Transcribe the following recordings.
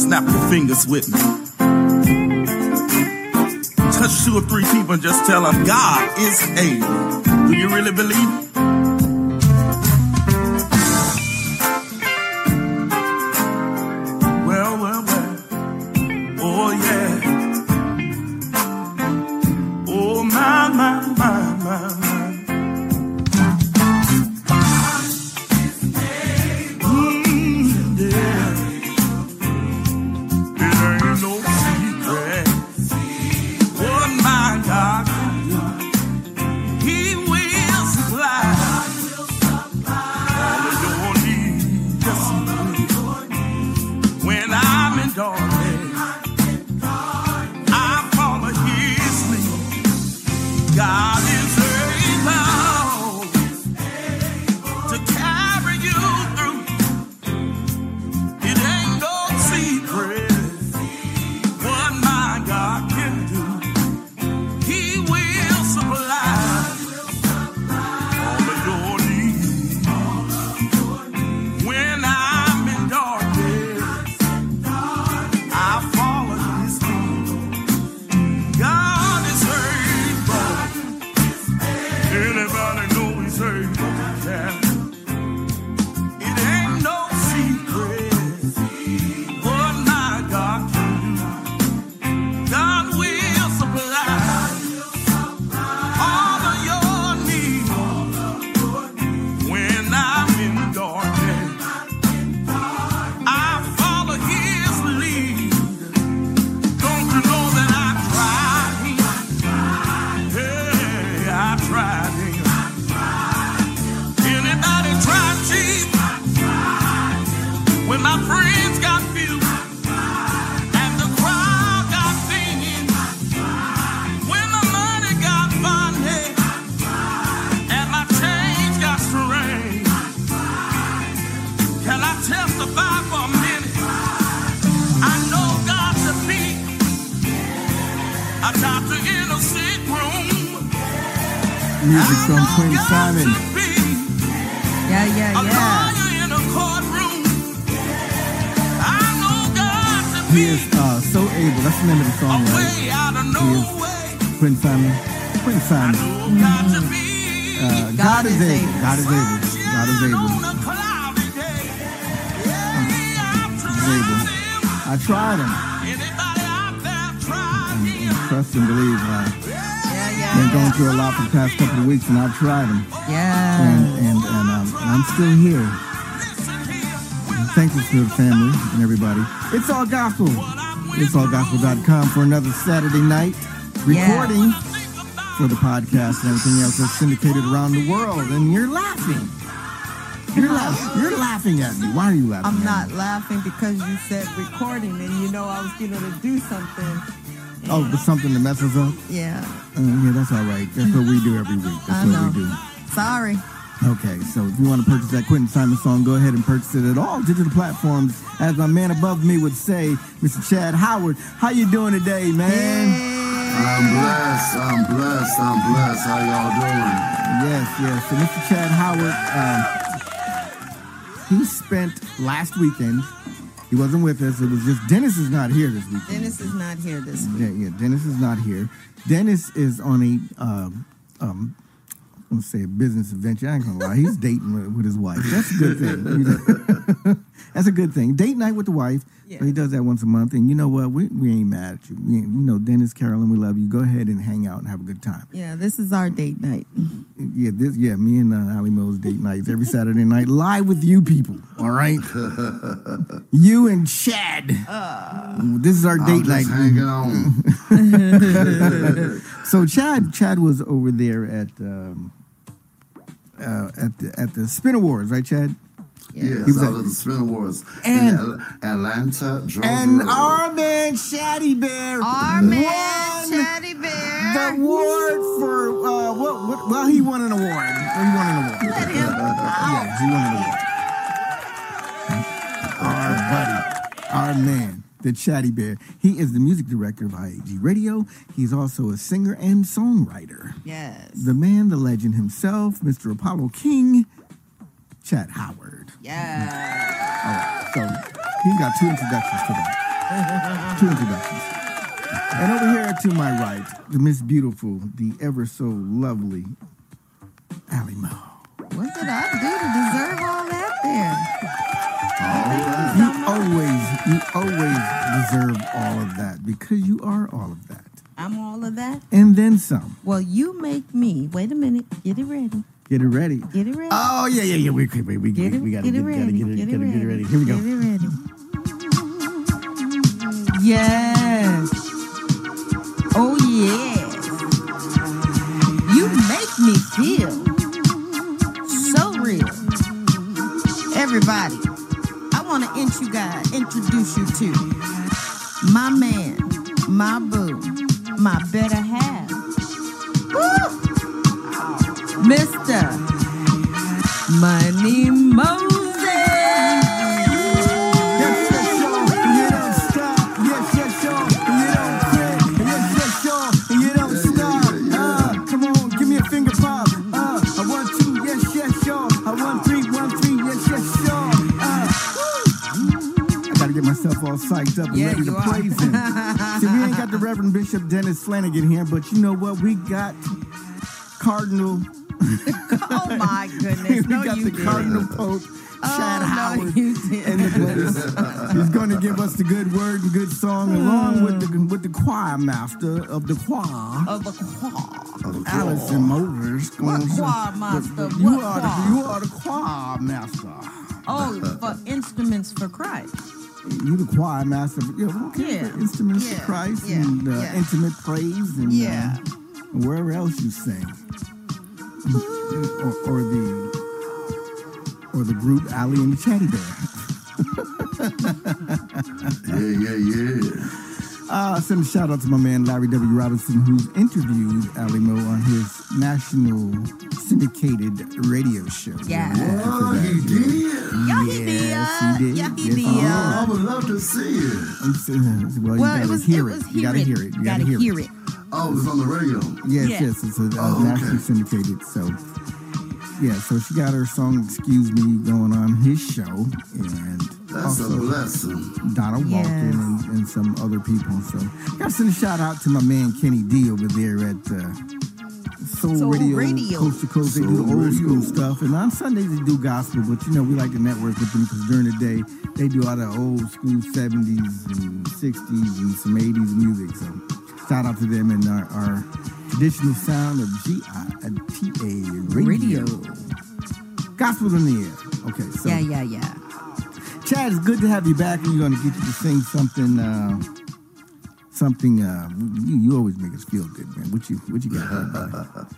snap your fingers with me. Touch two or three people and just tell them God is able. Do you really believe it? Music from Quinn Simon. Yeah, yeah, yeah. lawyer in a courtroom. I know God to He is uh, so able. That's the name of the song, right? way out of no He is way. Quinn Simon. Quinn Simon. know God Uh, God, is able. God is able. God is able. on a cloudy day. He's able. I tried him. Anybody out there try And, and trust and believe. Uh, Yeah, yeah, been going through a lot for the past couple of weeks, and I've tried them. Yeah. And and and, um, and I'm still here. Thank you to the family and everybody. It's all gospel. It's allgospel.com for another Saturday night recording for the podcast and everything else that's syndicated around the world. And you're laughing. You're laughing. You're laughing at me. Why are you laughing? I'm not me? laughing because you said recording and you know I was going to do something. Oh, but something to mess us up. Yeah. Uh, yeah, that's all right. That's what we do every week. That's I what know. we do. Sorry. Okay, so if you want to purchase that Quinten Simon song, go ahead and purchase it at all digital platforms. As my man above me would say, Mr. Chad Howard, how you doing today, man? I'm blessed. I'm blessed. I'm blessed. How y'all doing? Yes, yes. So Mr. Chad Howard, um, he spent last weekend. He wasn't with us. It was just Dennis is not here this week. Dennis is not here this week. Yeah, yeah, Dennis is not here. Dennis is on a um, um, I'm gonna say a business adventure. I ain't gonna lie. He's dating with, with his wife. That's a good thing. That's a good thing. Date night with the wife. Yeah. So he does that once a month. And you know what? We, we ain't mad at you. We ain't- you know, Dennis, Carolyn, we love you. Go ahead and hang out and have a good time. Yeah, this is our date night. Yeah, this yeah, me and uh, Ali Mo's date nights every Saturday night live with you people. All right, you and Chad. this is our I'm date just night. hanging on. So Chad, Chad was over there at um, uh, at the at the Spin Awards, right, Chad? Yes, He was I at- the Spin Awards And- in Al- Atlanta, Georgia. And our man Chaddy Bear Our man, won Chaddy the Bear. award for uh, what, what? Well, he won an award. He won an award. Let him. Yeah, he won an award. Our buddy, our man, the Chaddy Bear. He is the music director of IAG Radio. He's also a singer and songwriter. Yes. The man, the legend himself, Mr. Apollo King, Chad Howard. Yeah. All right, so he's got two introductions today. Two introductions. And over here to my right, the Miss Beautiful, the ever so lovely Allie Mo. What did I do to deserve all that there? You always, you always deserve all of that because you are all of that. I'm all of that. And then some. Well, you make me. Wait a minute. Get it ready. Get it ready. Get it ready. Oh yeah, yeah, yeah. We wait. We, Get we, it, we gotta get get, it gotta ready. get it, Get it gotta ready. get it ready. Here we go. Get it ready. Yes. Oh yeah. You make me feel so real. Everybody, I want to int- you guys, introduce you to my man, my boo, my better half. Woo! Mr. Money Moses. Yes, yes, y'all. You don't stop. Yes, yes, y'all. You don't quit. Yes, yes, y'all. And you don't stop. Uh, come on, give me a finger pop. Uh, I want two. Yes, yes, y'all. I want three. Yes, yes, y'all. Uh, I gotta get myself all psyched up and Yeah, ready to praise him. See, we ain't got the Reverend Bishop Dennis Flanagan here, but you know what? We got Cardinal. Oh my goodness. we No, got you the didn't. Cardinal Pope, Chad oh, Howard. No, in the place. He's going to give us the good word and good song, along with the with the choir master of the choir, of a choir. Allyson Moses. What choir master? You What are choir? the you are the choir master. Oh, for instruments for Christ. You the choir master. of- Yeah, okay. Yeah, for Instruments yeah, of Christ yeah, and uh, yeah. intimate praise and Yeah. uh, and wherever else you sing, or, or the or the group Ali and the Chaddy Bear. Yeah, yeah, yeah. Uh, send a shout out to my man Larry W. Robinson, who's interviewed Ali Mo on his national syndicated radio show. Yeah. Oh, he did. Yeah, he Yes, did. he did. Yeah, he Yes, he did. Oh, I would love to see it. I'm saying- Well, you Well, gotta it was. hear it it. You gotta hear hear it. You gotta hear it. it. Oh, it's on the radio. Yes, Yeah. yes, it's a, uh, Oh, okay. syndicated. So, yeah, so she got her song "Excuse Me" going on his show, and That's a also blessing. Donna Yes. Walton and, and some other people. So, gotta send a shout out to my man Kenny D over there at uh, Soul, Soul Radio, Radio. coast to coast. They do the old school stuff, and on Sundays they do gospel. But you know, we like to network with them because during the day they do all the old school '70s and '60s and some '80s music. So, shout out to them and our, our traditional sound of G-I-T-A radio. Radio. Gospel in the air. Okay, so Yeah, yeah, yeah. Chad, it's good to have you back. We're going to get you to sing something. Uh, something. Uh, you, you always make us feel good, man. What you What you got? everybody?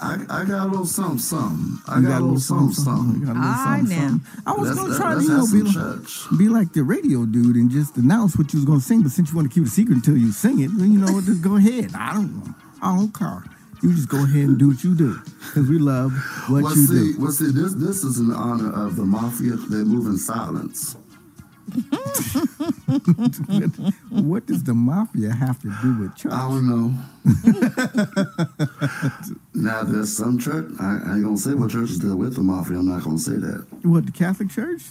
I, I got a little something, something. I You got, a little something, something. You got a little All right, something, something. I was Let's, going to let, try to let's you know, have be, like- be like the radio dude and just announce what you was going to sing. But since you want to keep it a secret until you sing it, then you know? Just go ahead. I don't. I don't care. You just go ahead and do what you do because we love what Well, you see, do. well, see, this this is in honor of the mafia. They move in silence. what does the mafia have to do with church? I don't know. now, there's some church. I, I ain't gonna say what churches deal with the mafia. I'm not gonna say that. What the Catholic Church?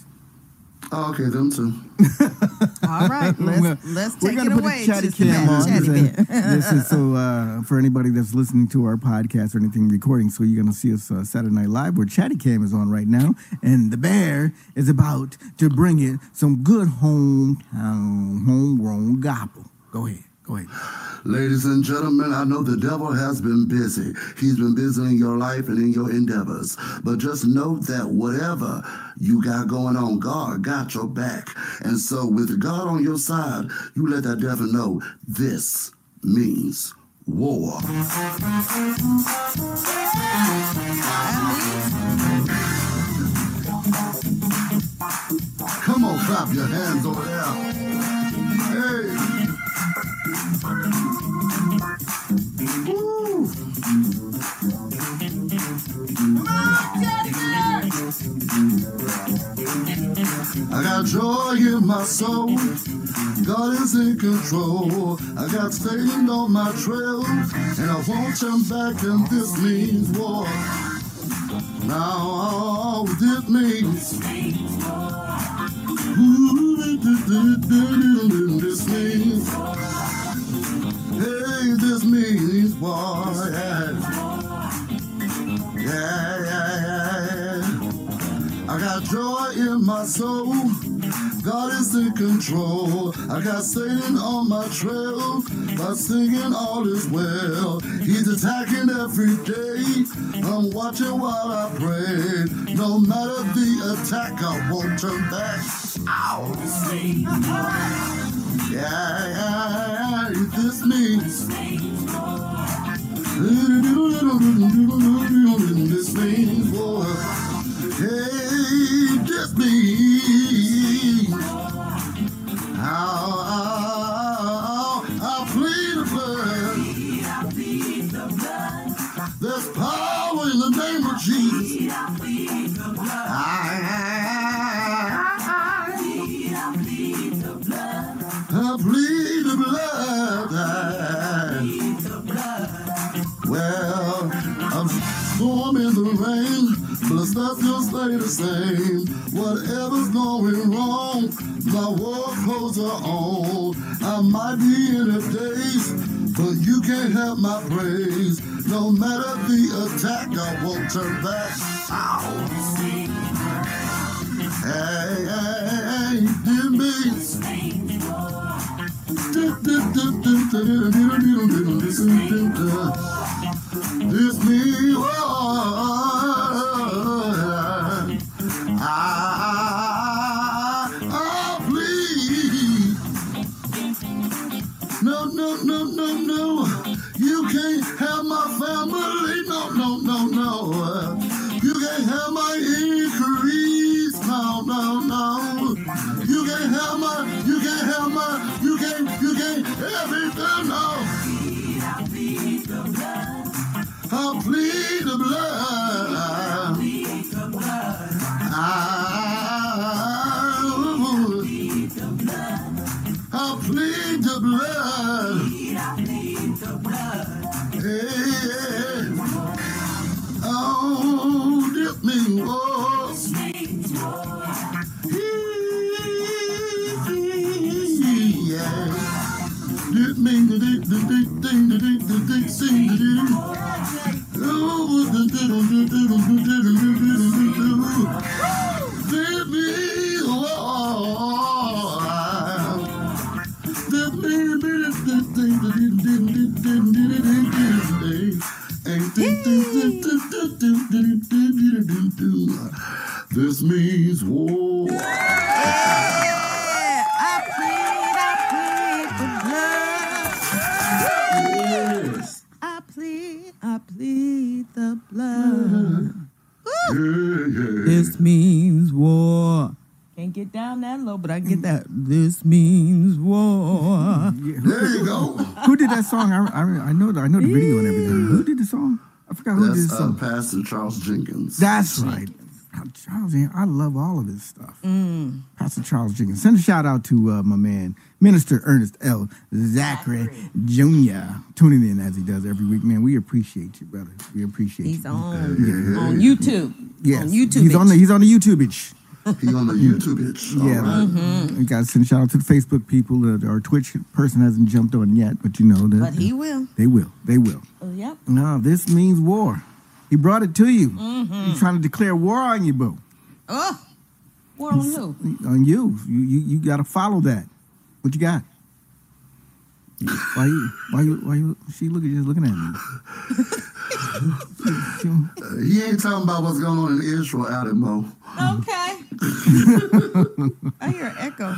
Oh, okay, them too. All right, let's let's We're take gonna it put away. a chaddy cam Mary, on. Listen, so uh, for anybody that's listening to our podcast or anything recording, so you're gonna see us uh, Saturday Night Live where Chaddy Cam is on right now, and the bear is about to bring in some good hometown, homegrown gospel. Go ahead, Ladies and gentlemen, I know the devil has been busy. He's been busy in your life and in your endeavors. But just know that whatever you got going on, God got your back. And so, with God on your side, you let that devil know this means war. Come on, clap your hands over there. I got joy in my soul. God is in control. I got Satan on my trail, and I won't turn back, and this means war. Now all this means. this means. Yeah. Yeah, yeah. I got joy in my soul. God is in control. I got Satan on my trail, but singing all is well. He's attacking every day. I'm watching while I pray. No matter the attack, I won't turn back. Ow! Yeah, yeah, yeah. This in this thing for. Hey, just me. The same. Whatever's going wrong, my war clothes are on. I might be in a daze, but you can't have my praise. No matter the attack, I won't turn back. Ow. Hey, hey, hey, it means. This me I, family. No, no, no, no. You can't have my increase. No, no, no. You can't have my, you can't have my, you can't, you have it. No. I oh, plead forgot who did That's the uh, song. Pastor Charles Jenkins. That's right. Charles, I love all of his stuff. Pastor Charles Jenkins. Send a shout out to uh, my man, Minister Ernest L. Zachary Jr. Tuning in as he does every week, man. We appreciate you, brother. We appreciate He's you. on on YouTube. Yes, On YouTube. He's on the he's on the YouTube itch. He on the YouTube itch. All Yeah, right. Mm-hmm. we got to send a shout out to the Facebook people. Uh, our Twitch person hasn't jumped on yet, but you know that but he will. they will. They will. Oh, yep. No, this means war. He brought it to you. Mm-hmm. He's trying to declare war on you, boo. Oh, war on who? On you. You you, you got to follow that. What you got? Why you why you why you? She look at just looking at me. Uh, he ain't talking about what's going on in Israel out in Mo. Okay. I hear an echo.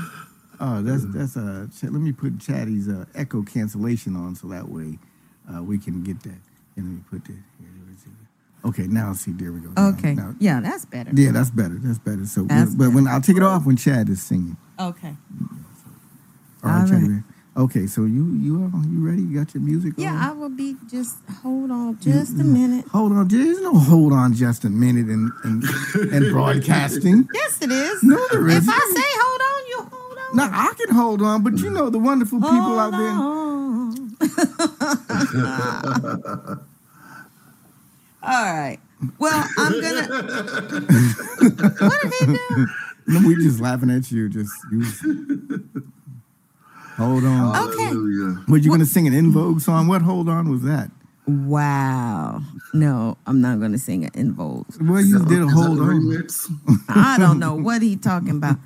Oh, that's that's uh. Let me put Chaddy's uh, echo cancellation on so that way uh, we can get that. And let me put that. Here, let me see. Okay, now see. There we go. Now- Okay. now- Yeah, that's better. yeah, that's better. That's better. So, That's but when I'll take it off when Chad is singing. Okay. All right, All Chaddy Okay, so you you uh, you ready? You got your music? Yeah, on? I will be just hold on just a minute. Hold on, there's no hold on just a minute in in, in broadcasting. Yes, it is. No, there If isn't. I say hold on, you hold on. No, I can hold on, but you know the wonderful people out hold there. on. All right. Well, I'm gonna. what did he do? No, we just laughing at you. Just you, Hold on. Okay. Were you going to sing an En Vogue song? What Hold On was that? Wow. No, I'm not going to sing an En Vogue. Well, you did a Is Hold On. I don't know what he talking about.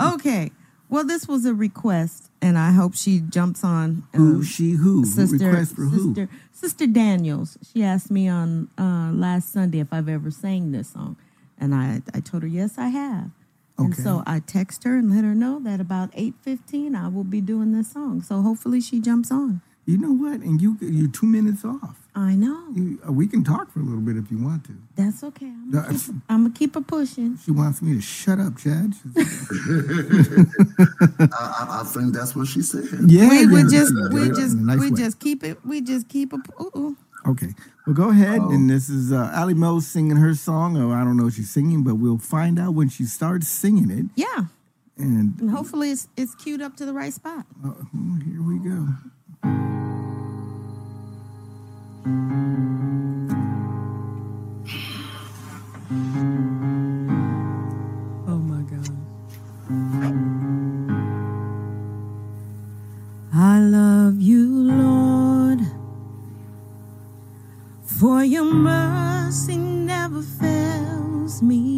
Okay. Well, this was a request, and I hope she jumps on. Who, um, she, who? Sister, Request for who? Sister, Sister Daniels. She asked me on uh, last Sunday if I've ever sang this song, and I I told her yes, I have. Okay. And so I text her and let her know that about eight fifteen I will be doing this song. So hopefully she jumps on. You know what? And you, you're two minutes off. I know You, uh, we can talk for a little bit if you want to. that's okay. I'm gonna keep, I'm gonna keep her pushing. She wants me to shut up, Chad. I, I, I think that's what she said. yeah, we we yeah, just we just nice we way. just keep it. We just keep it. Ooh, ooh. Okay. Well, go ahead. Oh. And this is uh, Ali Mo singing her song. Or I don't know if she's singing, but we'll find out when she starts singing it. Yeah, And and hopefully it's it's queued up to the right spot. uh, here we go. Oh for your mercy never fails me.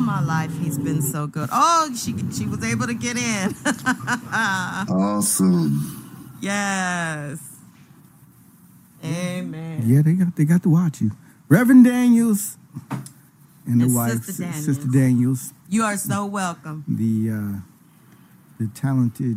All my life, he's been so good. Oh, she she was able to get in. Awesome. yes. Amen. Yeah, they got they got to watch you, Reverend Daniels, and the wife, Sister Sis- Sister Daniels. Daniels, You are so welcome. the uh, the talented,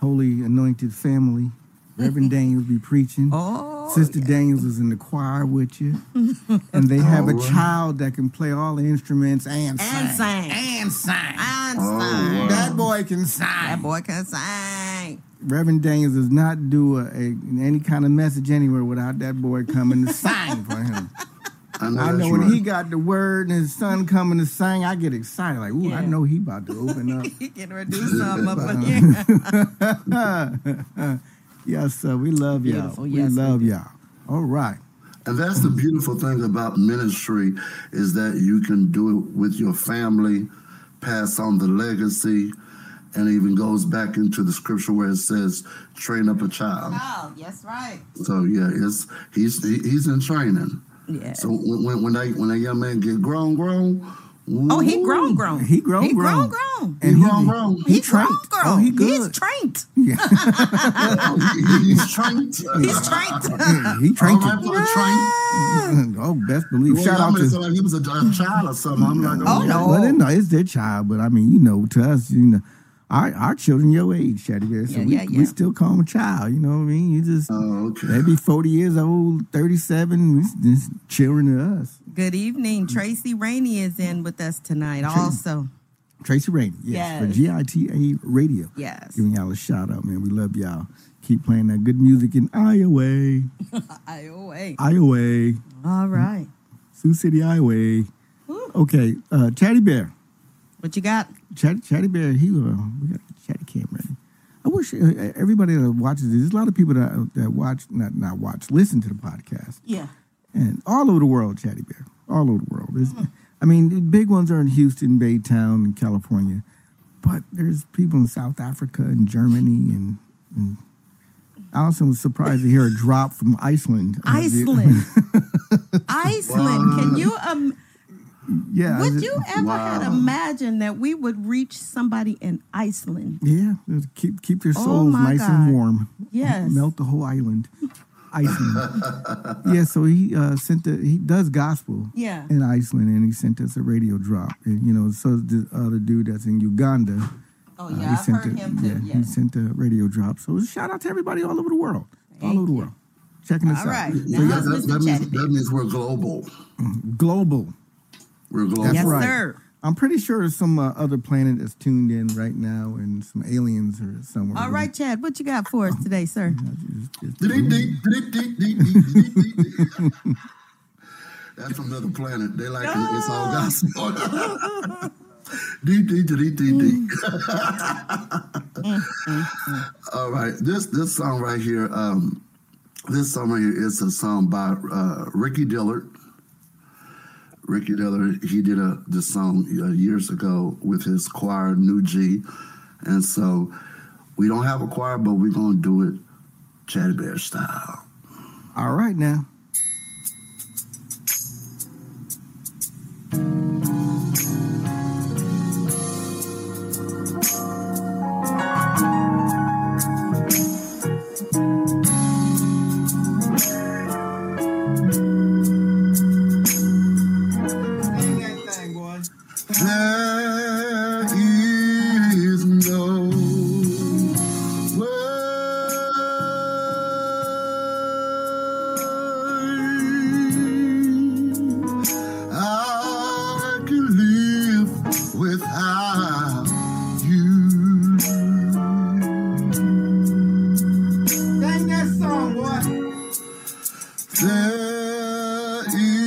holy, anointed family. Reverend Daniels be preaching. Oh, Sister Daniels is in the choir with you, and they have a child that can play all the instruments and sing. And sing. And sing. And Oh, sing. wow. That boy can sing. That boy can sing. Reverend Daniels does not do a, a any kind of message anywhere without that boy coming to sing for him. I know, I know when right. he got the word and his son coming to sing, I get excited. Like, ooh, I know he about to open up. He can do something up in here. Yes, sir. We love y'all. We Yes, we love do. y'all. All right. And that's the beautiful thing about ministry is that you can do it with your family, pass on the legacy, and even goes back into the scripture where it says, "Train up a child." Oh, yes, right. So yeah, it's he's he, he's in training. Yeah. So when when when that when that young man get grown, grown. Oh, he grown, grown. He grown, He grown, grown. grown. He grown, grown. He, He trained. grown, grown. Oh, he good. He's trained. yeah. He's trained. He's trained. he trained. right, to- for the train. oh, best believe. Well, Shout I out to. it's like he was a, a child or something. I'm like, Oh, okay. no. Well, they know it's their child, but I mean, you know, to us, you know, our our children your age, Chaddy Bear. So Yeah, we, yeah, we still call them a child. You know what I mean? You just Oh, okay. they be forty years old, thirty seven. We just children to us. Good evening. Tracy Rainey is in with us tonight also. Tracy Rainey, yes, for GITA Radio. Yes. Giving y'all a shout out, man. We love y'all. Keep playing that good music in Iowa, Iowa. Iowa, All right. Sioux City, Iowa. Woo. Okay, uh, Chaddy Bear. What you got? Chaddy, Chaddy Bear, he uh, we got Chaddy Cam ready. I wish uh, everybody that watches this, there's a lot of people that that watch, not not watch, listen to the podcast, Yeah. And all over the world, Chaddy Bear, all over the world. There's, I mean, the big ones are in Houston, Baytown, and California, but there's people in South Africa and Germany, and, and I also was surprised to hear a drop from Iceland. Uh, the- Iceland. Iceland. Can you um yeah. would I- you ever had imagined that we would reach somebody in Iceland? Yeah, keep keep their Oh souls my nice God. and warm. Yes. melt the whole island. Iceland. yeah, so he uh, sent the he does gospel Yeah. in Iceland, and he sent us a radio drop. And you know, so the other dude that's in Uganda. Oh uh, yeah, he I've sent heard a, him too. Yeah, Yes. he sent a radio drop. So shout out to everybody all over the world, all over the you. world, checking us All right. out. Now So yeah, that, that, means, that means we're global. Global. We're global. That's Yes, right. sir. I'm pretty sure there's some uh, other planet that's tuned in right now, and some aliens are somewhere. All right, Chad, what you got for us today, sir? Just- just- That's from another planet. They like it. It's all gospel. Dee, dee, dee, dee, dee. all right, this this song right here, um, this song right here is a song by uh, Ricky Dillard. Ricky Dillard, he did a this song uh, years ago with his choir New G, and so we don't have a choir, but we're gonna do it Chaddy Bear style. All right now. you.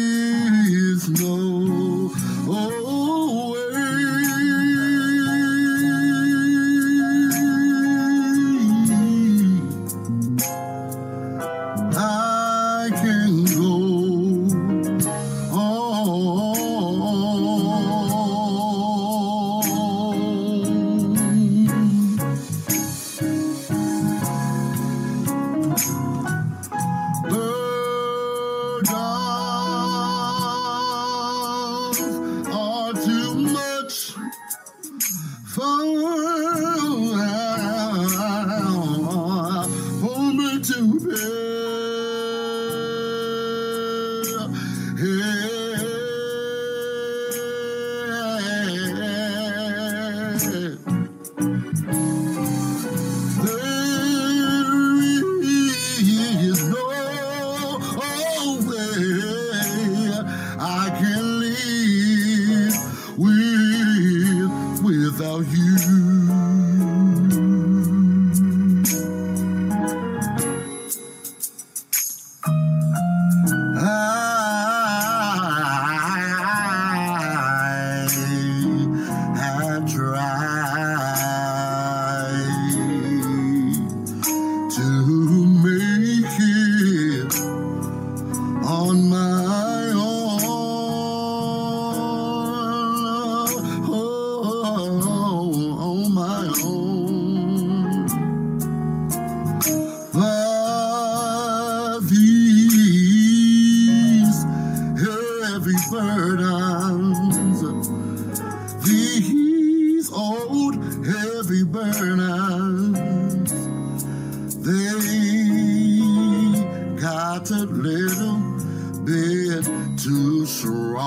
Bit too strong.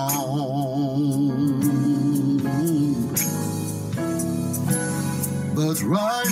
But right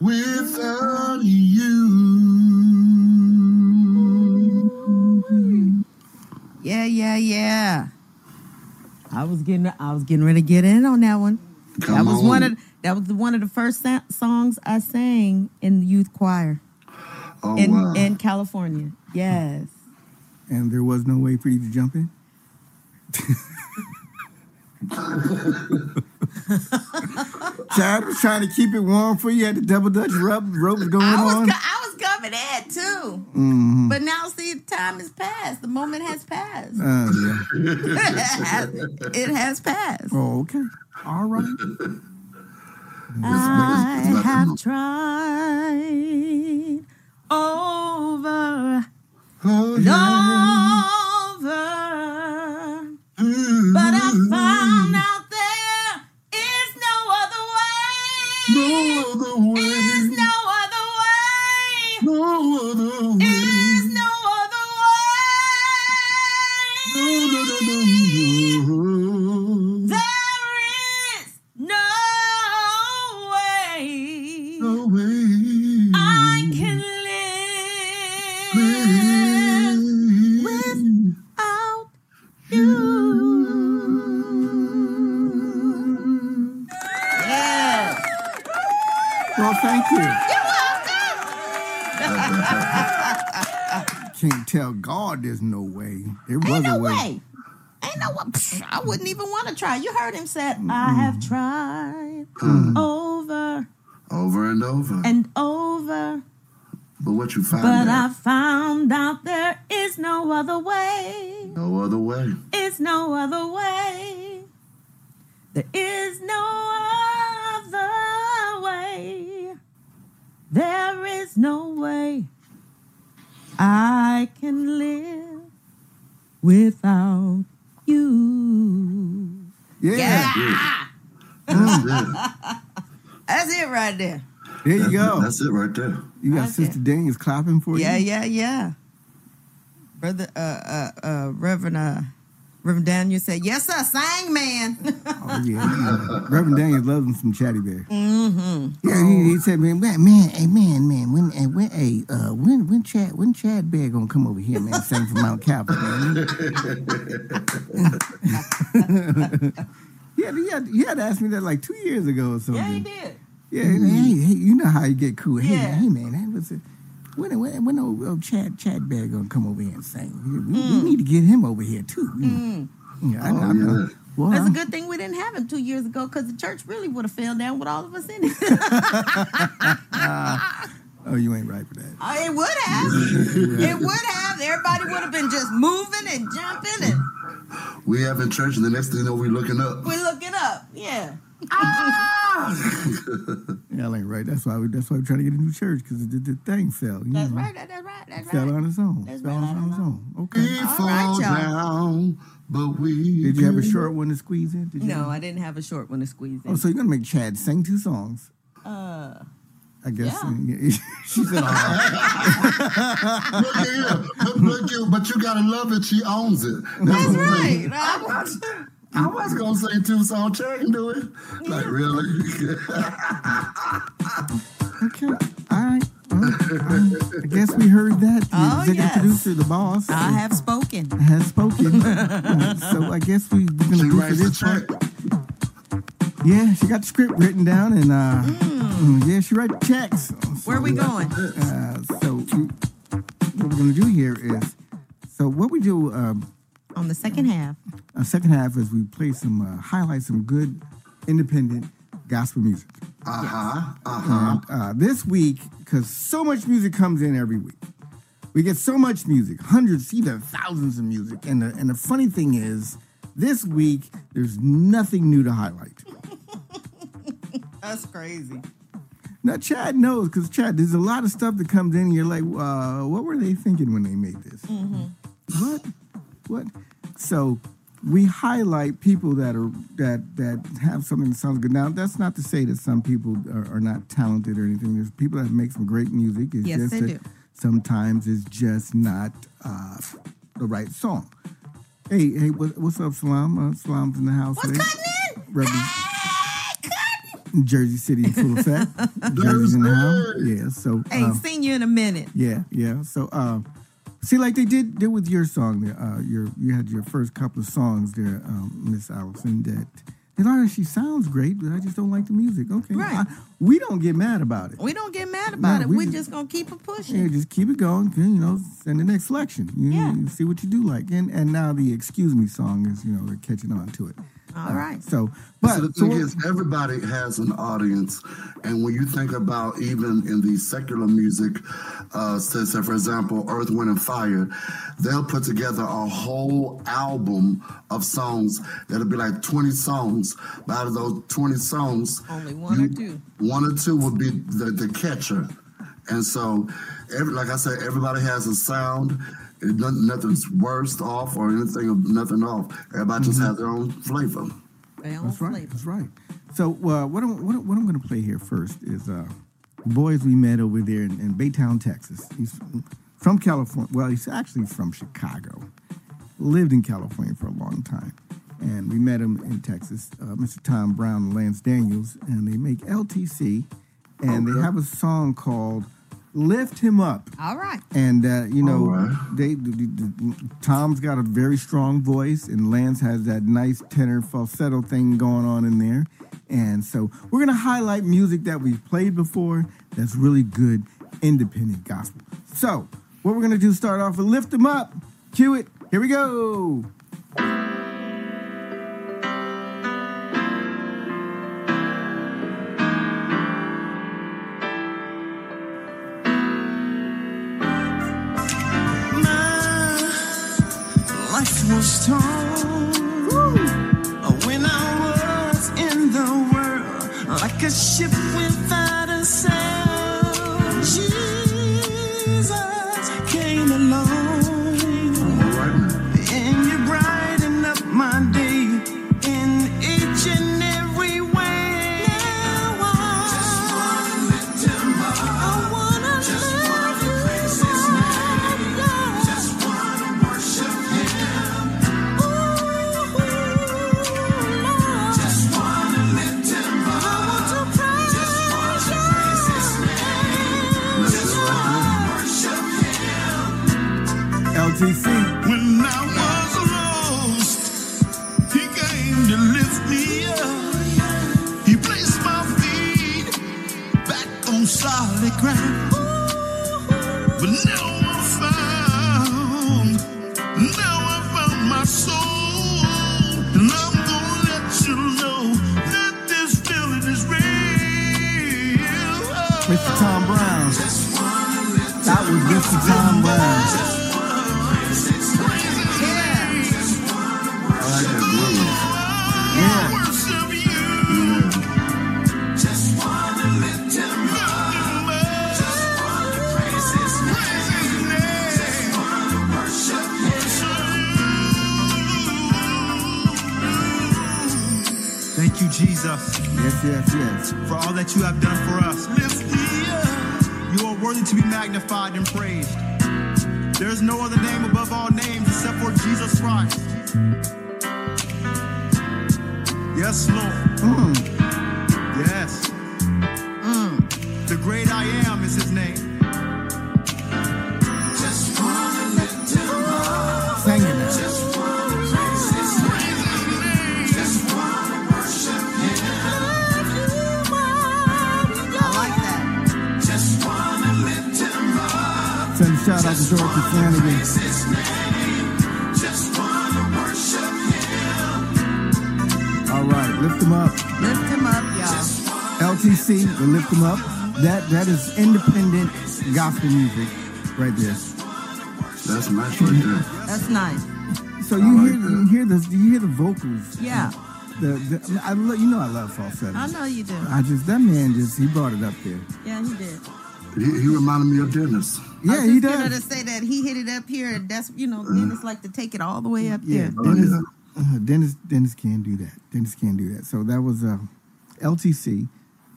without you. Yeah, yeah, yeah. I was getting I was getting ready to get in on that one. that Come was one of that was the, one of the first sa- songs I sang in the youth choir Oh in wow! in California. Yes. And there was no way for you to jump in? Chad was trying to keep it warm for you. Had the double dutch Rub ropes going I was, on. I was coming at too. Mm-hmm. But now, see, time has passed. The moment has passed. Uh, yeah. it, has, passed. Oh, okay. All right. I have tried over and oh, over, but I find. No tell God there's no way. There was Ain't a no way. way. Ain't no way. Psh, I wouldn't even want to try. You heard him say, I mm-hmm. have tried mm-hmm. over Over and over. and over. but what you find But I out, found out there is no other way. no other way. Is no other way. There is no other way. There is no way I can live without you. Yeah. That's it. That's it right there. There you go. That's it right there. You got Okay. Sister Daniels clapping for Yeah, you. yeah, yeah. Yeah. Brother, uh, uh, uh, Reverend, uh, Reverend Daniel said, "Yes, sir, sang man." Oh yeah. Reverend Daniels loves him some Chaddy Bear. mm-hmm. Yeah, he, he said, man, man, man, hey, man, man, when, hey, when, hey, uh, when, when Chad, when Chad Bear gonna come over here, man, sing from Mount Calvary, man? yeah, he had, he had asked me that like two years ago or something. Yeah, he did. Yeah, hey, hey, you know how you get cool. Hey, Yeah. man, hey, man, hey, what's it? When, when, when old, old Chad, Chad Bear gonna come over here and sing? We, we- we mm. need to get him over here too. you know. Mm. Yeah, I, Oh, I know. yeah. Well, That's a I'm- good thing we didn't have him two years ago because the church really would have fell down with all of us in it. oh, you ain't right for that. Oh, it would have. It would have. Everybody would have been just moving and jumping and We have in church, and the next thing you know, we're looking up. We're looking up. Yeah. Y'all ain't right. That's why we, that's why we're trying to get a new church because the, the thing fell. You That's know. right. That, that's right. That's right. Fell right. on its own. That's fell right, on on its its own. We Okay. All fall right, y'all. down, but we. Did you have a short one to squeeze in? Did you? No, I didn't have a short one to squeeze in. Oh, so you're gonna make Chad sing two songs? uh, I guess. Yeah. she said, "Oh, Look at here. Look, look you, but you gotta love it. She owns it. that's what I'm right. saying. I I was, gonna say two songs. Cherry can do it. Like really? okay, all right." Well, I guess we heard that. The Oh, executive yes. producer, the boss, I have spoken. has spoken. So I guess we, we're gonna She do for this part. check. Yeah, she got the script written down, and uh, mm, yeah, she write checks. Where are we going? Uh, so what we're gonna do here is, so what we do. Um, On the second half. Our second half is we play some uh, highlight some good independent gospel music. Uh huh. Uh huh. And, uh, this week, because so much music comes in every week, we get so much music, hundreds, even thousands of music. And the, and the funny thing is, this week there's nothing new to highlight. That's crazy. Now Chad knows because Chad, there's a lot of stuff that comes in. and You're like, uh, what were they thinking when they made this? What? What? So we highlight people that are that that have something that sounds good. Now that's not to say that some people are, are not talented or anything. There's people that make some great music. It's Yes, just they that do. sometimes it's just not uh, the right song. Hey, hey, what, what's up, Salam? Uh, Salam's in the house What's today. cutting in? Reverend Hey, cutting. Jersey City in full effect. Jersey's in the house. Yeah. So Ain't um, seen you in a minute. yeah, yeah. So uh, see, like they did did with your song there. Uh, your you had your first couple of songs there, um, Miss Allyson. That that oh, she sounds great, but I just don't like the music. Okay, Right. I- we don't get mad about it. We don't get mad about No, it. we We're just- just gonna keep it pushing. Yeah, just keep it going. You know, send the next selection. You, Yeah. you see what you do like, and and now the excuse me song is you know they're catching on to it. All right. So, but so the so thing what- is, everybody has an audience, and when you think about even in the secular music, uh, say, say for example, Earth, Wind, and Fire, they'll put together a whole album of songs that'll be like twenty songs. But out of those twenty songs, Only one or two. one or two would be the, the catcher. And so, every, like I said, everybody has a sound. It, nothing, nothing's worse off or anything of nothing off. Everybody just has their own flavor. Their own That's right. flavor. That's right. So uh, what I'm what, I'm- what I'm going to play here first is uh, boys we met over there in, in Baytown, Texas. He's from California. Well, he's actually from Chicago. Lived in California for a long time, and we met him in Texas. Uh, Mr. Tom Brown and Lance Daniels, and they make LTC, and they have a song called "Lift Him Up." All right. And uh, you know, All right. they, the, the, the- Tom's got a very strong voice, and Lance has that nice tenor falsetto thing going on in there. And so we're gonna highlight music that we've played before that's really good independent gospel. So what we're gonna do start off with "Lift 'Em Up." Cue it. Here we go. When I was in the world like a ship without Tom Brown. That was Mr. Tom Brown. Yeah. I like that groove. Yeah. Worship you. Just wanna lift him up. Just wanna praise his name. Just wanna worship Thank you, Jesus, Yes, yes, yes. for all that you have done for us. You are worthy to be magnified and praised. There is no other name above all names except for Jesus Christ. Yes, Lord. Mm. Shout out to Dorothy Flanagan. Praise his name. Just wanna worship him. All right, lift them up. Lift him up, y'all. LTC, the lift them up. That that is independent gospel music right there. That's nice right there. That's nice. So you like hear that. you hear the you hear the vocals. Yeah. The, the I lo- you know I love falsetto. I know you do. I just that man just he brought it up there. Yeah, he did. He, he reminded me of Dennis. Yeah, was he just gonna does. to say that he hit it up here, and that's you know, Dennis like to take it all the way up Yeah, there. Dennis, uh, Dennis Dennis can't do that. Dennis can't do that. So that was uh, LTC.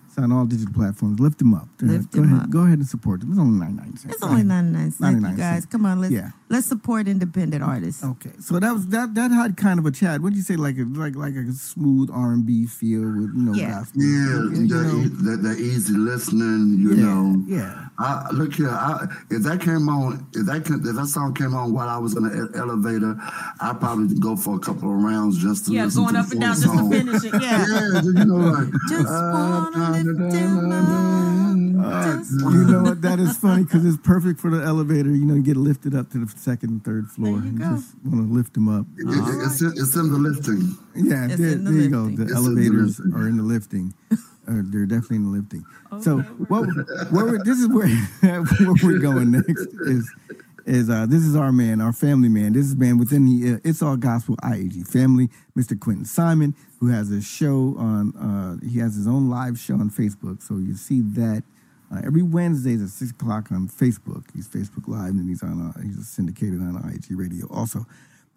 It's on all digital platforms. Lift them up. Uh, Lift go him ahead, up. Go ahead and support them. It's only ninety nine cents. It's only 99 cents, 99 you guys. cents. Come on, let's Yeah. Let's support independent artists. Okay, so that was that. That had kind of a chat. What do you say, like a like like a smooth R and B feel with you know Yeah. gospel? Yeah, you that, know? e- that, that easy listening, you yeah, know. yeah. I look here. I, if that came on, if that can, if that song came on while I was in the e- elevator, I'd probably go for a couple of rounds just to Yeah, listen going to up the and down full just to finish it. Yeah. Yeah, you know, like Just uh, wanna lift him up. Just You know what? That is funny because it's perfect for the elevator. You know, you get lifted up to the second and third floor. There you and go. just want to lift them up. it, it- it's, in, it's in the lifting. Yeah, It's there, in the there you go. The It's in the elevators are in the lifting. Uh, they're definitely in the lifting. So, what, where we're, this is where, where we're going next is is uh, this is our man, our family man. This is man within the uh, It's All Gospel IAG family, Mr. Quinten Simon, who has a show on. Uh, he has his own live show on Facebook, so you see that Uh, every Wednesdays at six o'clock on Facebook. He's Facebook Live, and he's on. Uh, he's syndicated on IG Radio. Also,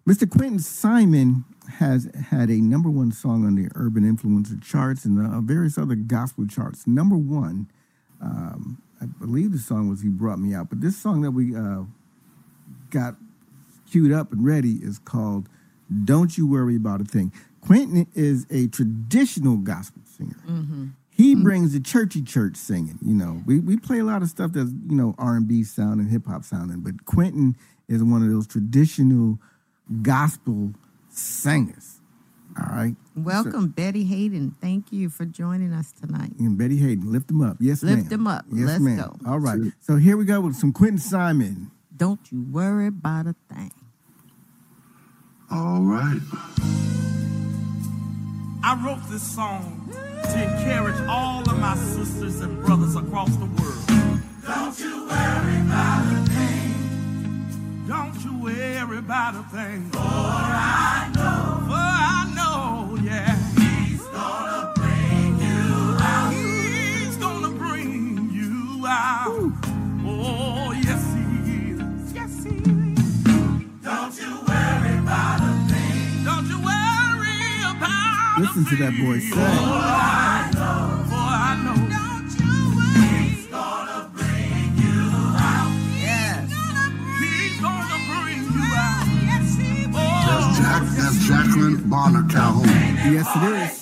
Mr. Quinten Simon has had a number one song on the Urban Influencer charts and uh, various other gospel charts. Number one, um, I believe the song was "He Brought Me Out," but this song that we uh, got queued up and ready is called "Don't You Worry About a Thing." Quinten is a traditional gospel singer. He hmm. brings the churchy church singing. You know, we, we play a lot of stuff that's you know R and B sound and hip hop sounding, but Quinten is one of those traditional gospel singers. All right, Welcome, Betty Hayden. Thank you for joining us tonight. and Betty Hayden, lift them up. Yes, Lift ma'am. him up. Yes, Let's ma'am. go. All right. So here we go with some Quinten Simon. Don't you worry about a thing. All right. I wrote this song to encourage all of my sisters and brothers across the world. Don't you worry about a thing. Don't you worry about a thing. For I know. For I know, yeah. He's gonna bring you out. He's gonna bring you out. Oh, yes, he is. Yes, he is. Don't you worry about a thing. Don't you worry about Listen to that boy For Yes, it is.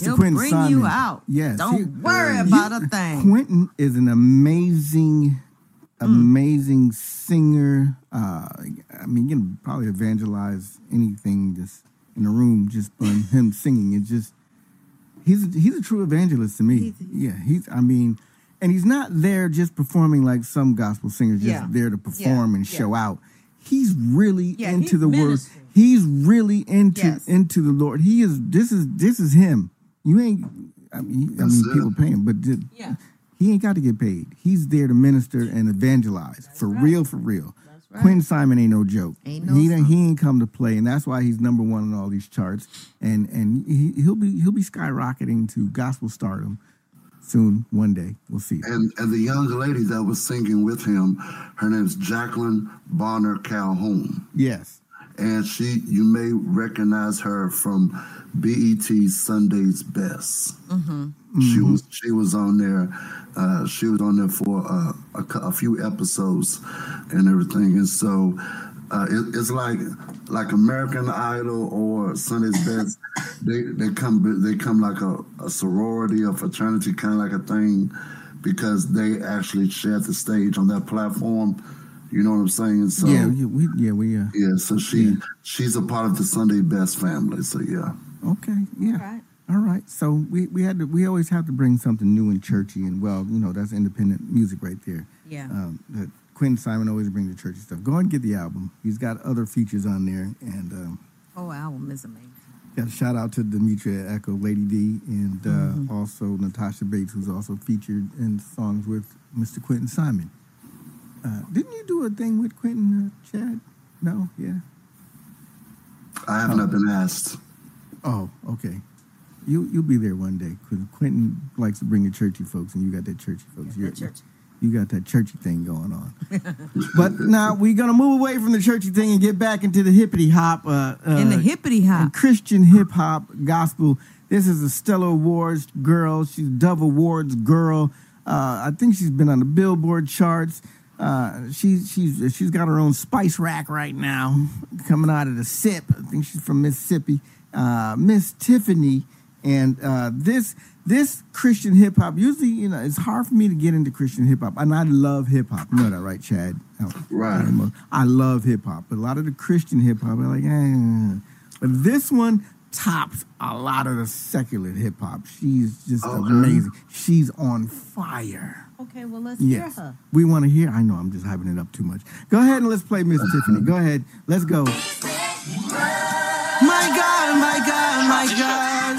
Mr. He'll Quinten bring Simon. you out. Yes. Don't he- worry about a thing. Quinten is an amazing, Hmm. amazing singer. Uh, I mean, you can probably evangelize anything just in a room just on him singing. It's just he's he's a true evangelist to me. He's- yeah, he's. I mean, and he's not there just performing like some gospel singers, just Yeah. there to perform Yeah. and Yeah. show out. He's really Yeah, into he's the word. He's really into Yes. into the Lord. He is. This is this is him. You ain't. I mean, I That's mean, it. people pay him, but ju- Yeah. he ain't got to get paid. He's there to minister and evangelize for right. real, for real. That's right. Quinn Simon ain't no joke. Ain't no he joke. he ain't come to play, and that's why he's number one on all these charts. And and he, he'll be he'll be skyrocketing to gospel stardom soon. One day, we'll see. And and the young lady that was singing with him, her name's Jacqueline Bonner Calhoun. Yes. And she you may recognize her from BET's Sunday's Best. She was she was on there. Uh, she was on there for uh, a, a few episodes and everything. And so uh, it, it's like like American Idol or Sunday's Best. they they come they come like a, a sorority or fraternity kind of like a thing because they actually share the stage on that platform. You know what I'm saying? So yeah. yeah, We. Yeah. We. Uh, yeah, so she Yeah. she's a part of the Sunday Best family. So yeah, okay. Yeah. Right. All right. So we, we had to we always have to bring something new and churchy and well, you know, that's independent music right there. Yeah. Um, that Quinten Simon always brings the churchy stuff. Go ahead and get the album. He's got other features on there, and um, Oh, album is amazing. got a shout out to Demetria Echo, Lady D, and uh, Mm-hmm. also Natasha Bates, who's also featured in songs with Mr. Quinten Simon. Uh, didn't you do a thing with Quinten, uh, Chad? No. Yeah. I have not been asked. Oh, okay. You you'll be there one day because Quinten likes to bring the churchy folks, and you got that churchy folks. You're- churchy. You got that churchy thing going on. but now we're gonna move away from the churchy thing and get back into the hippity hop. Uh, uh, In the hippity hop. Christian hip hop gospel. This is a Stellar Awards girl. She's Dove Awards girl. Uh, I think she's been on the Billboard charts. Uh, she's she's she's got her own spice rack right now, coming out of the SIP. I think she's from Mississippi. Uh, Mz Tiffany, and uh, this this Christian hip hop. Usually, you know, it's hard for me to get into Christian hip hop, and I love hip hop. You know that, right, Chad? Right. I'm a- I love hip hop, but a lot of the Christian hip hop, I'm like, eh. But this one tops a lot of the secular hip hop. She's just Okay. amazing. She's on fire. Okay, well, let's Yes. hear her. We want to hear. I know I'm just hyping it up too much. Go ahead and let's play Miss Tiffany. Go ahead. Let's go. My God, my God, my God.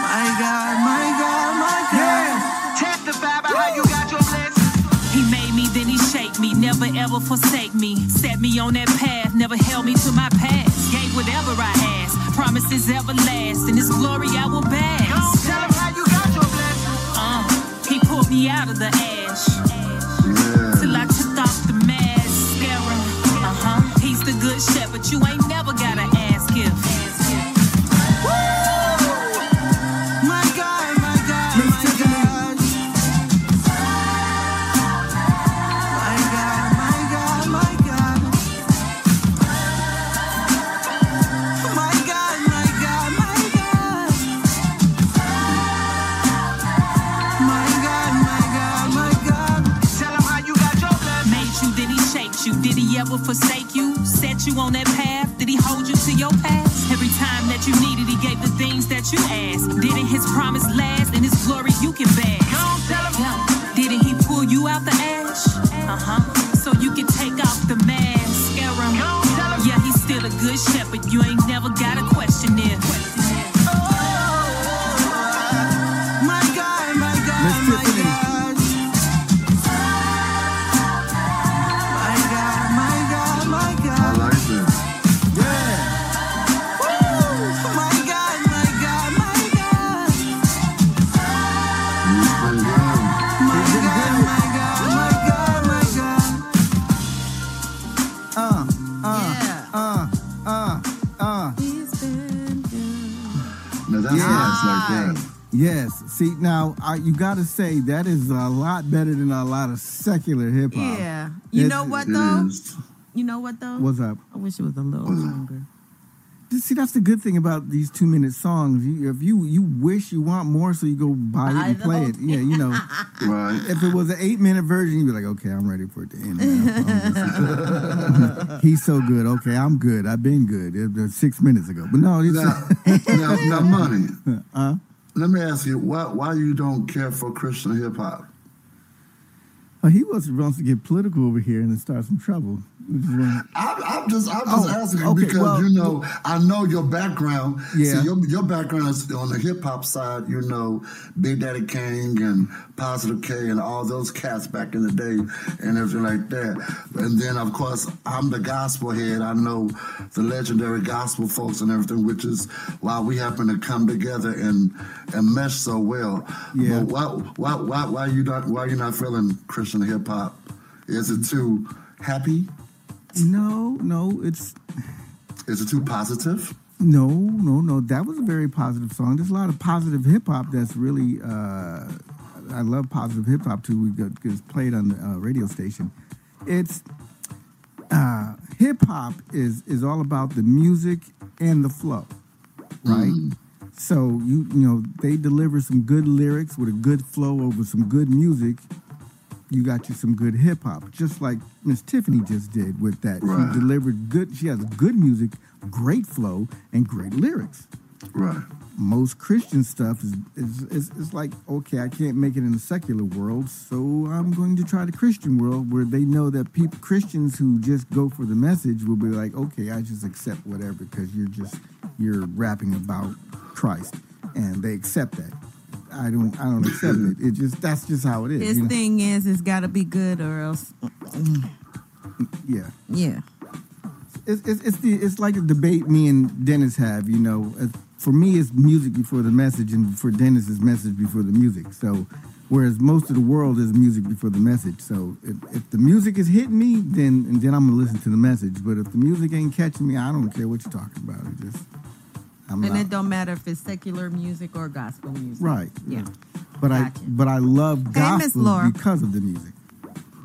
My God, my God, my God. Testify about how you got your blessings. He made me, then he shaped me, never ever forsake me. Set me on that path, never held me to my past. Gave whatever I asked, promises everlast. In his glory I will bask. Tell them how you got your blessings. Uh, he pulled me out of the ash. Good shepherd, you ain't never gotta ask if. My God, my God, my God. My God, my God, my God. My God, my God, my God. My God, my God, my God. Tell them how you got your. Made you, then he you. Did he ever forsake you? On that path? Did he hold you to your past? Every time that you needed, he gave the things that you asked. Didn't his promise last? In his glory, you can bask. See, now I, you got to say that is a lot better than a lot of secular hip hop. Yeah. You It's- know what though? You know what though? What's up? I wish it was a little longer. See, that's the good thing about these two minute songs. You, if you you wish you want more, so you go buy it and play it. Yeah, you know. Right. if it was an eight minute version, you'd be like, okay, I'm ready for it to end. just- He's so good. Okay, I'm good. I've been good. It was six minutes ago, but no, it's, Now, now, now, money. Uh? Let me ask you, why why you don't care for Christian hip hop? Oh, he wants, wants to get political over here and then start some trouble. We just wanna- I'm, I'm just I'm just Oh, asking okay, because well- you know I know your background. Yeah. See, your your background is on the hip hop side. You know, Big Daddy Kane and Positive K and all those cats back in the day and everything like that. And then of course I'm the gospel head. I know the legendary gospel folks and everything, which is why we happen to come together and and mesh so well. Yeah. But why why why why you not why you not feeling Christian hip hop? Is it too happy? No, no, it's Is it too positive? no, no, no. That was a very positive song. There's a lot of positive hip hop that's really. Uh, I love positive hip hop too. We got gets played on the uh, radio station. It's uh, hip hop is is all about the music and the flow, right? So you you know they deliver some good lyrics with a good flow over some good music. You got you some good hip hop, just like Mz Tiffany just did with that. Right. She delivered good. She has good music, great flow, and great lyrics. Right. Most Christian stuff is is, is is like okay, I can't make it in the secular world, so I'm going to try the Christian world where they know that people Christians who just go for the message will be like, okay, I just accept whatever because you're just you're rapping about Christ, and they accept that. I don't I don't accept it. It just that's just how it is. His you know? thing is, it's got to be good or else. Mm. Yeah. Yeah. it's, it's, it's the it's like a debate me and Dennis have. You know, for me, it's music before the message, and for Dennis, it's message before the music. So, whereas most of the world is music before the message. So, if, if the music is hitting me, then and then I'm gonna listen to the message. But if the music ain't catching me, I don't care what you're talking about. It just I'm And not it don't matter if it's secular music or gospel music. right. Yeah. But Gotcha. I but I love gospel Laura. because of the music.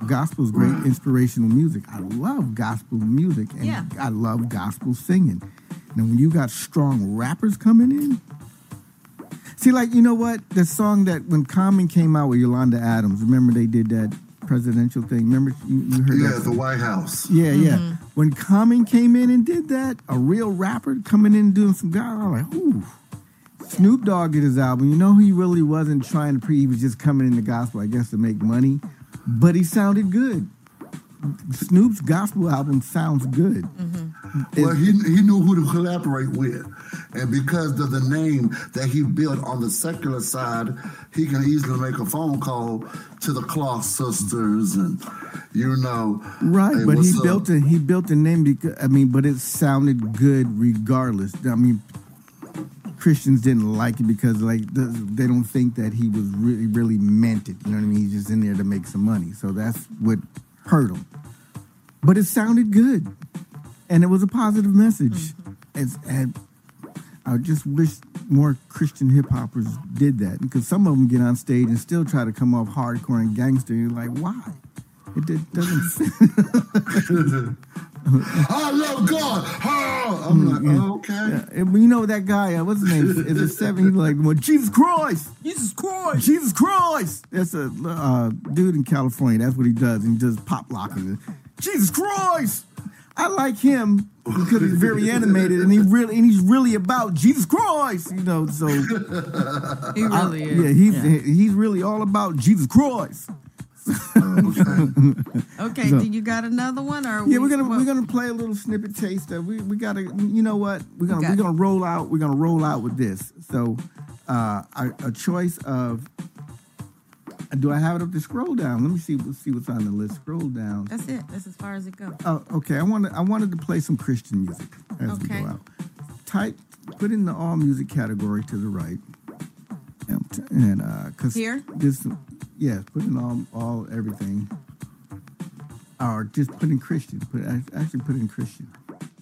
Gospel's great mm. inspirational music. I love gospel music and Yeah. I love gospel singing. Now when you got strong rappers coming in, see, like you know what, the song that when Common came out with Yolanda Adams, remember they did that presidential thing. Remember you, you heard Yeah, that? the White House. Yeah, yeah. Mm-hmm. When Common came in and did that, a real rapper coming in and doing some guy, I was like, ooh. Snoop Dogg did his album. You know, he really wasn't trying to pre. He was just coming in the gospel, I guess, to make money. But he sounded good. Snoop's gospel album sounds good. Mm-hmm. Well, he, he knew who to collaborate with. And because of the name that he built on the secular side, he can easily make a phone call to the Clark Sisters and, you know. Right, hey, but he up? built a he built a name because I mean, but it sounded good regardless. I mean, Christians didn't like it because like the, they don't think that he was really really meant it. You know what I mean? He's just in there to make some money, so that's what hurt him. But it sounded good, and it was a positive message. Mm-hmm. It's, and I just wish more Christian hip hoppers did that because some of them get on stage and still try to come off hardcore and gangster. You're like, why? It did- doesn't. I love God. Oh, I'm like, oh, okay. Yeah, you know that guy? Uh, what's his name? Is it seven? He's like, well, Jesus Christ, Jesus Christ. Jesus Christ. That's a uh, dude in California. That's what he does. He does pop locking. Jesus Christ. I like him because he's very animated and he really and he's really about Jesus Christ. You know, so He really is. yeah, he's he's really all about Jesus Christ. Okay, So- do you got another one or Yeah, we- we're gonna what- we're gonna play a little snippet taste of we we gotta you know what we're gonna got we're gonna roll out we're gonna roll out with this. So uh a, a choice of do I have it up to scroll down? Let me see let's see what's on the list. Scroll down. That's it. That's as far as it goes. Oh, okay. I wanted I wanted to play some Christian music as we go out. Type put in the all music category to the right. And uh cause Here? this yeah, put in all all everything. Or just put in Christian. Put actually put in Christian.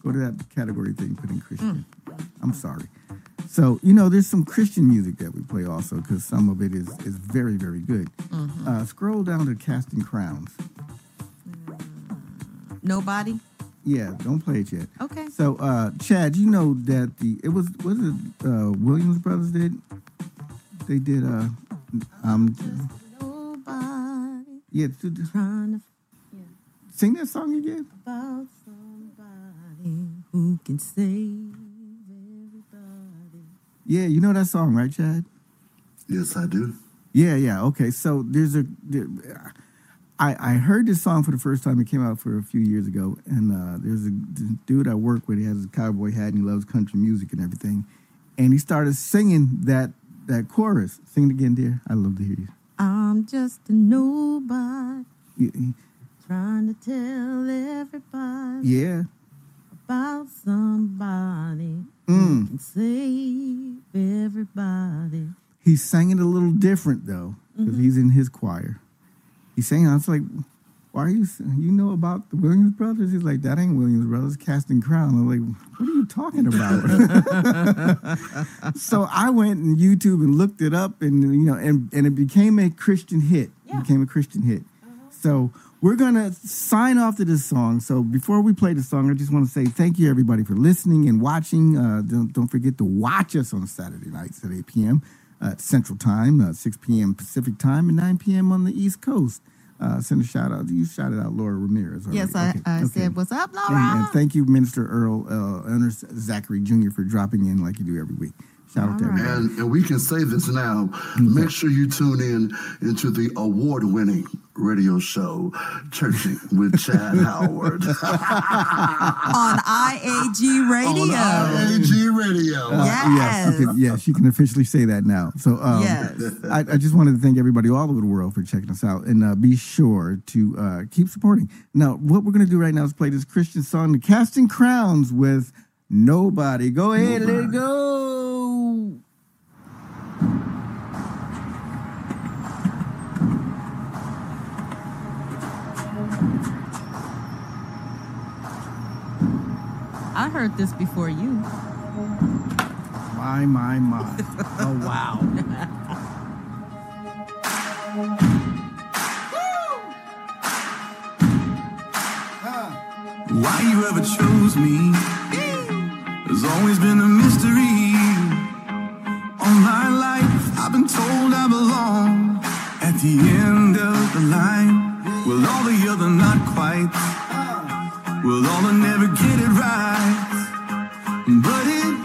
Go to that category thing, put in Christian. Mm. I'm sorry. So you know, there's some Christian music that we play also because some of it is is very very good. Mm-hmm. Uh, scroll down to Casting Crowns. Nobody. Yeah, don't play it yet. Okay. So, uh, Chad, you know that the it was was it uh, Williams Brothers did they did uh um yeah to- to- trying to sing that song again. about somebody who can save everybody. Yeah, you know that song, right, Chad? Yes, I do. Yeah, yeah. Okay, so there's a. There, I I heard this song for the first time. It came out for a few years ago, and uh, there's a dude I work with. He has a cowboy hat and he loves country music and everything. And he started singing that that chorus. Sing it again, dear. I love to hear you. I'm just a nobody Y- y- trying to tell everybody Yeah. about somebody Mm. who can save everybody. He sang it a little different though, because Mm-hmm. he's in his choir. He sang. it, I was like, "Why are you? You know about the Williams brothers?" He's like, "That ain't Williams brothers, Casting Crown." I'm like, "What are you talking about?" so I went and YouTube and looked it up, and you know, and and it became a Christian hit. It became a Christian hit. So we're gonna sign off to this song. So before we play the song, I just want to say thank you everybody for listening and watching. Uh, don't don't forget to watch us on Saturday nights at 8 p.m. Uh, Central Time, uh, 6 p.m. Pacific Time, and 9 p.m. on the East Coast. Uh, send a shout out. You shouted out Laura Ramirez. already. Yes, I, Okay, I okay. said, What's up, Laura? And, and thank you, Minister Earl uh, Ernest Zachary Jr. for dropping in like you do every week. Shout out to All right. everybody. And, and we can say this now. Make sure you tune in into the award-winning radio show, Churching with Chad Howard on IAG Radio. on AG Radio. Uh, yes. Okay, yes, you can officially say that now. So, um, Yes. I, I just wanted to thank everybody all over the world for checking us out, and uh, be sure to uh, keep supporting. Now, what we're going to do right now is play this Christian song, Casting Crowns," with Nobody. Go ahead, let it go. I heard this before you. My, my, my. oh, wow. Why you ever chose me has always been a mystery. All my life, I've been told I belong at the end of the line. Will all the other not quite? Will all the never get it right? But it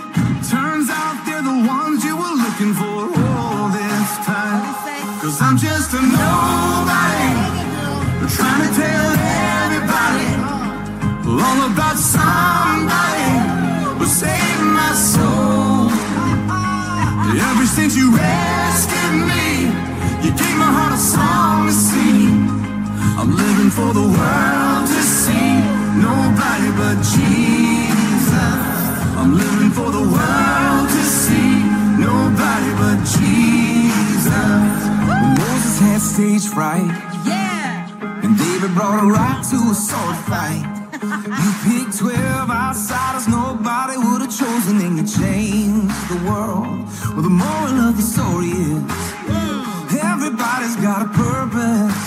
turns out they're the ones you were looking for all this time. Cause I'm just a nobody. Trying to tell everybody all about somebody who saved my soul. Ever since you rescued me, you gave my heart a song to sing. I'm living for the world nobody but Jesus. I'm living for the world to see nobody but Jesus. When Moses had stage fright. Yeah. And David brought a rock to a sword fight. You picked 12 outsiders nobody would have chosen, and you changed the world. Well, the moral of the story is mm. everybody's got a purpose.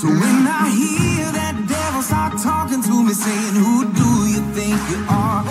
So when I hear that start talking to me, saying, Who do you think you are?